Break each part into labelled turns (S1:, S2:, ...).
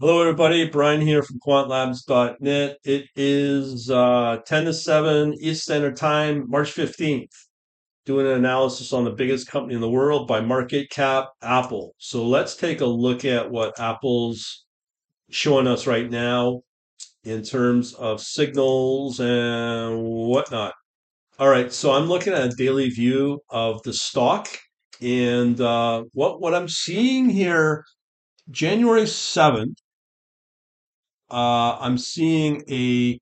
S1: Hello, everybody. Brian here from quantlabs.net. It is uh, 10 to 7 East Standard Time, March 15th. Doing an analysis on the biggest company in the world by market cap, Apple. So let's take a look at what Apple's showing us right now in terms of signals and whatnot. All right, so I'm looking at a daily view of the stock, and uh, what what I'm seeing here, January 7th. Uh, I'm seeing a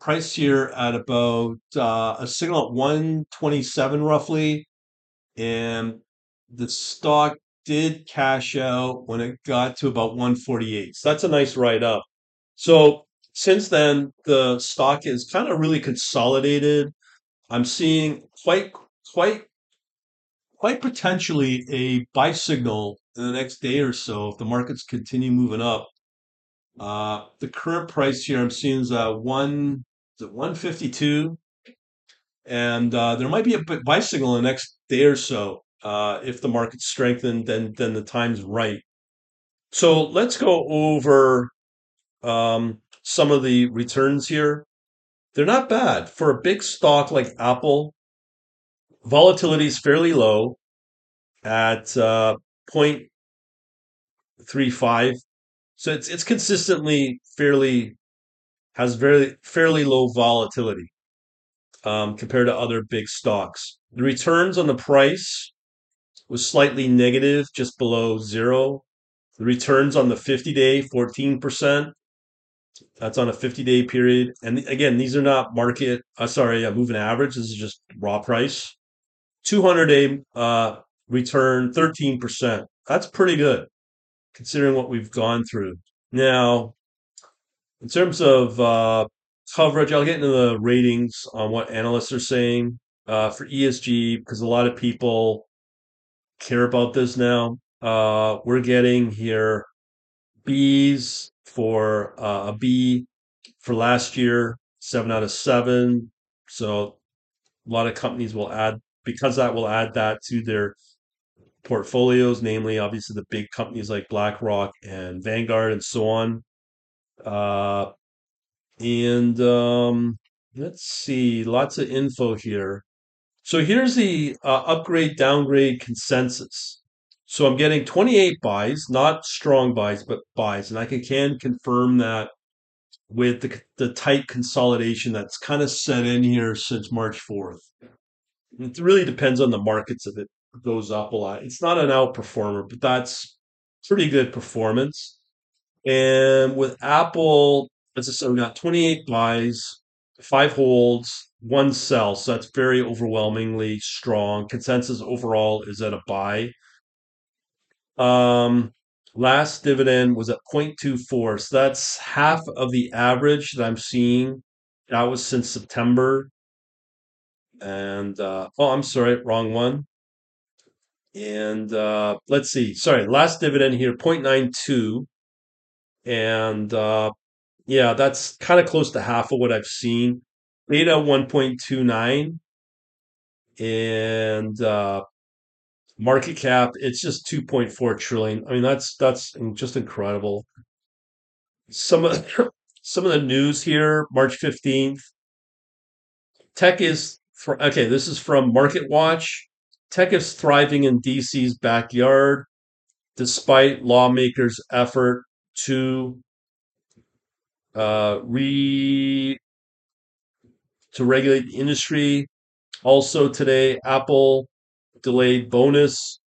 S1: price here at about uh, a signal at 127 roughly, and the stock did cash out when it got to about 148. So that's a nice write up. So since then, the stock is kind of really consolidated. I'm seeing quite, quite, quite potentially a buy signal in the next day or so if the markets continue moving up. Uh, the current price here I'm seeing is uh, one is it 152, and uh, there might be a buy signal in the next day or so. Uh, if the market's strengthened, then then the time's right. So let's go over um, some of the returns here. They're not bad for a big stock like Apple. Volatility is fairly low at uh, 0.35 so it's it's consistently fairly has very fairly low volatility um, compared to other big stocks. The returns on the price was slightly negative, just below zero. The returns on the 50 day, 14%. That's on a 50 day period. And again, these are not market, uh, sorry, uh, moving average. This is just raw price. 200 day uh, return, 13%. That's pretty good considering what we've gone through. Now, in terms of uh, coverage, I'll get into the ratings on what analysts are saying uh, for ESG because a lot of people care about this now. Uh, we're getting here B's for uh, a B for last year, seven out of seven. So a lot of companies will add because that will add that to their portfolios, namely obviously the big companies like BlackRock and Vanguard and so on. Uh, and um, let's see, lots of info here. So here's the uh, upgrade downgrade consensus. So I'm getting 28 buys, not strong buys, but buys, and I can, can confirm that with the, the tight consolidation that's kind of set in here since March 4th. It really depends on the markets of it goes up a lot. It's not an outperformer, but that's pretty good performance. And with Apple, as I said, we got 28 buys, five holds, one sell. So that's very overwhelmingly strong. Consensus overall is at a buy. Um, last dividend was at 0.24. So that's half of the average that I'm seeing. That was since September. And uh, oh, I'm sorry, wrong one. And uh, let's see, sorry, last dividend here, 0.92. And uh, yeah, that's kind of close to half of what I've seen. Beta 1.29. And uh, market cap, it's just 2.4 trillion. I mean, that's that's just incredible. Some of some of the news here, March 15th. Tech is okay, this is from Market Watch. Tech is thriving in DC's backyard despite lawmakers' effort to uh, re to regulate the industry. Also today, Apple delayed bonus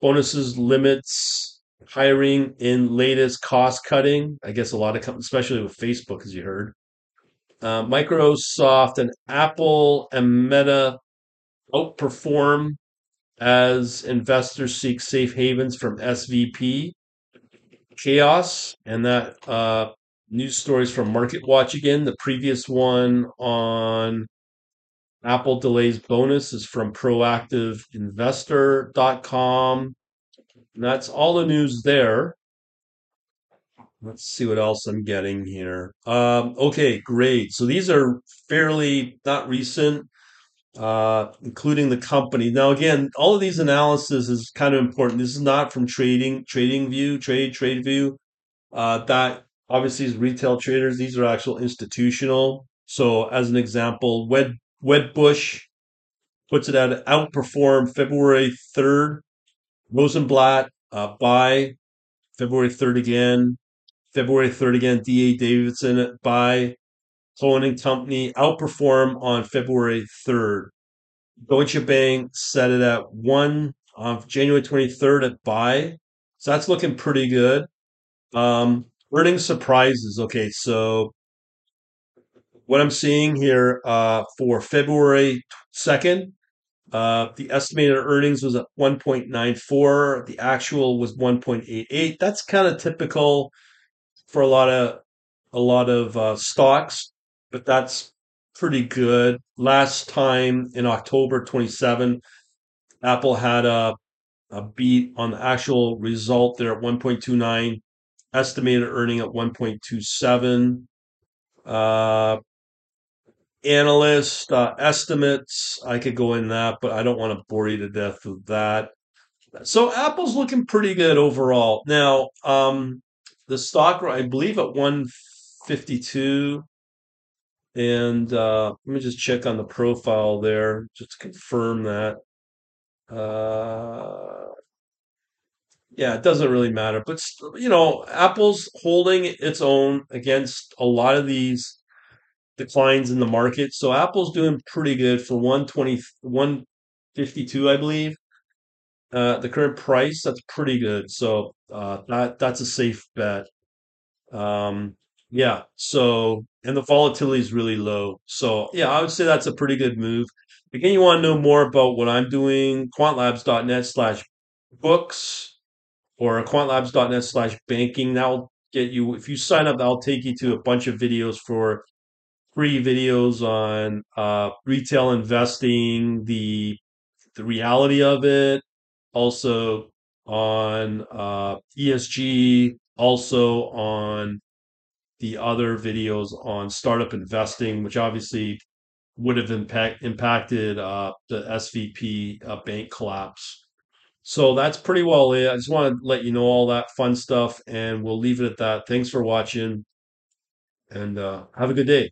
S1: bonuses limits hiring in latest cost cutting. I guess a lot of companies, especially with Facebook, as you heard. Uh, Microsoft and Apple and Meta outperform as investors seek safe havens from SVB chaos. And that uh, news stories from Market Watch again. The previous one on Apple delays bonus is from proactiveinvestor.com. And that's all the news there. Let's see what else I'm getting here. Um, okay, great. So these are fairly not recent uh, including the company. Now, again, all of these analysis is kind of important. This is not from trading, trading view, trade, trade view. Uh, that obviously is retail traders. These are actual institutional. So as an example, Wed Wedbush puts it at outperform February 3rd. Rosenblatt uh, buy February 3rd again. February 3rd again. DA Davidson buy. Cowen and Company outperform on February 3rd. Deutsche Bank set it at one on January 23rd at buy. So that's looking pretty good. Um, earnings surprises. Okay, so what I'm seeing here uh, for February 2nd, uh, the estimated earnings was at 1.94. The actual was 1.88. That's kind of typical for a lot of a lot of uh, stocks, but that's pretty good. Last time in October 27, Apple had a a beat on the actual result there at 1.29, estimated earning at 1.27. Uh, analyst uh, estimates, I could go in that, but I don't want to bore you to death with that. So Apple's looking pretty good overall. Now, um, the stock, I believe, at 152. And uh, let me just check on the profile there just to confirm that. Uh, yeah, it doesn't really matter. But, you know, Apple's holding its own against a lot of these declines in the market. So Apple's doing pretty good for 120, 152, I believe. Uh, the current price, that's pretty good. So uh, that that's a safe bet. Um, yeah. So and the volatility is really low. So yeah, I would say that's a pretty good move. Again, you want to know more about what I'm doing, quantlabs.net slash books or quantlabs.net slash banking. That'll get you, if you sign up, that'll take you to a bunch of videos for free videos on uh, retail investing, the the reality of it, also on uh, ESG, also on the other videos on startup investing, which obviously would have impact, impacted uh, the SVB uh, bank collapse. So that's pretty well it. I just want to let you know all that fun stuff, and we'll leave it at that. Thanks for watching, and uh, have a good day.